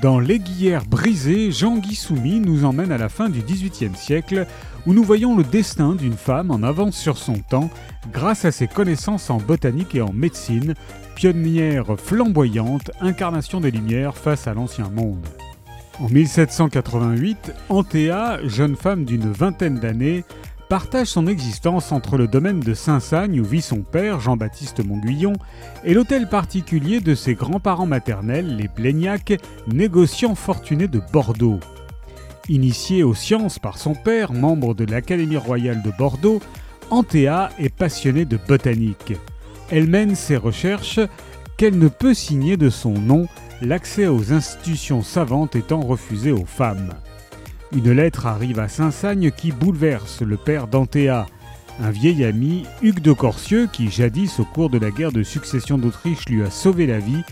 Dans L'Aiguillère brisée, Jean-Guy Soumy nous emmène à la fin du XVIIIe siècle où nous voyons le destin d'une femme en avance sur son temps grâce à ses connaissances en botanique et en médecine, pionnière flamboyante, incarnation des Lumières face à l'ancien monde. En 1788, Anthea, jeune femme d'une vingtaine d'années, partage son existence entre le domaine de Saint-Sagne où vit son père, Jean-Baptiste Monguillon, et l'hôtel particulier de ses grands-parents maternels, les Blaignac, négociants fortunés de Bordeaux. Initiée aux sciences par son père, membre de l'Académie royale de Bordeaux, Anthea est passionnée de botanique. Elle mène ses recherches qu'elle ne peut signer de son nom, l'accès aux institutions savantes étant refusé aux femmes. Une lettre arrive à Saint-Sagne qui bouleverse le père d'Anthea. Un vieil ami, Hugues de Corsieux, qui jadis au cours de la guerre de succession d'Autriche lui a sauvé la vie,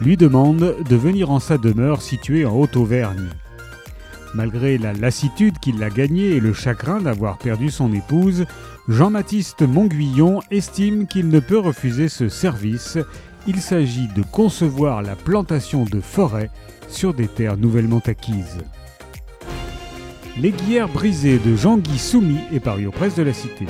lui demande de venir en sa demeure située en Haute-Auvergne. Malgré la lassitude qui l'a gagnée et le chagrin d'avoir perdu son épouse, Jean-Baptiste Monguillon estime qu'il ne peut refuser ce service. Il s'agit de concevoir la plantation de forêts sur des terres nouvellement acquises. L'aiguillère brisée de Jean-Guy Soumy est paru aux presses de la Cité.